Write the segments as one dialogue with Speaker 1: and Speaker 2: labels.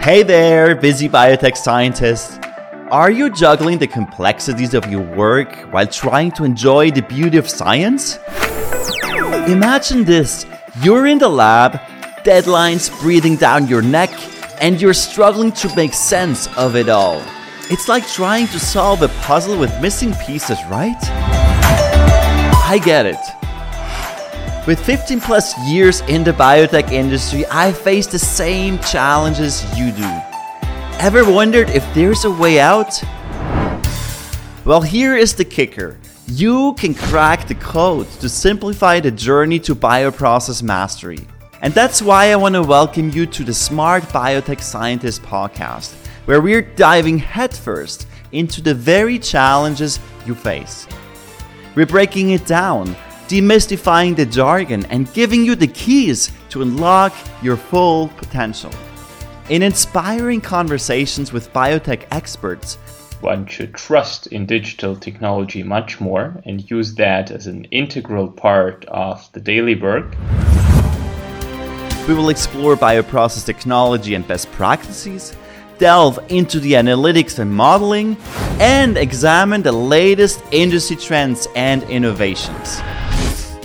Speaker 1: Hey there, busy biotech scientists. Are you juggling the complexities of your work while trying to enjoy the beauty of science? Imagine this you're in the lab, deadlines breathing down your neck, and you're struggling to make sense of it all. It's like trying to solve a puzzle with missing pieces, right? I get it. With 15 plus years in the biotech industry, I face the same challenges you do. Ever wondered if there's a way out? Well, here is the kicker. You can crack the code to simplify the journey to bioprocess mastery. And that's why I want to welcome you to the Smart Biotech Scientist podcast, where we're diving headfirst into the very challenges you face. We're breaking it down demystifying the jargon, and giving you the keys to unlock your full potential. In inspiring conversations with biotech experts,
Speaker 2: one should trust in digital technology much more and use that as an integral part of the daily work.
Speaker 1: We will explore bioprocess technology and best practices, delve into the analytics and modeling, and examine the latest industry trends and innovations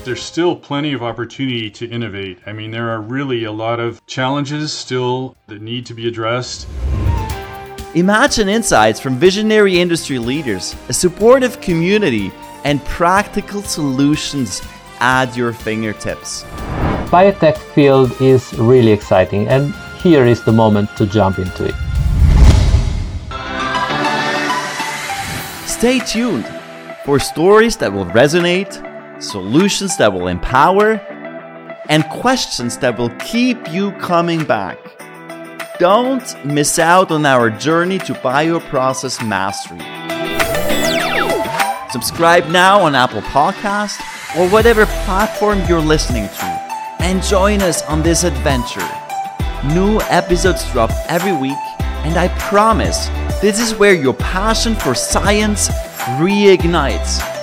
Speaker 3: there's still plenty of opportunity to innovate. I mean, there are really a lot of challenges still that need to be addressed.
Speaker 1: Imagine insights from visionary industry leaders, a supportive community, and practical solutions at your fingertips.
Speaker 4: Biotech field is really exciting and here is the moment to jump into it.
Speaker 1: Stay tuned for stories that will resonate solutions that will empower, and questions that will keep you coming back. Don't miss out on our journey to bioprocess mastery. Subscribe now on Apple Podcast or whatever platform you're listening to and join us on this adventure. New episodes drop every week, and I promise this is where your passion for science reignites.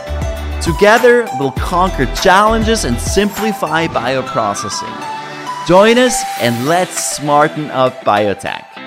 Speaker 1: Together, we'll conquer challenges and simplify bioprocessing. Join us and let's smarten up biotech.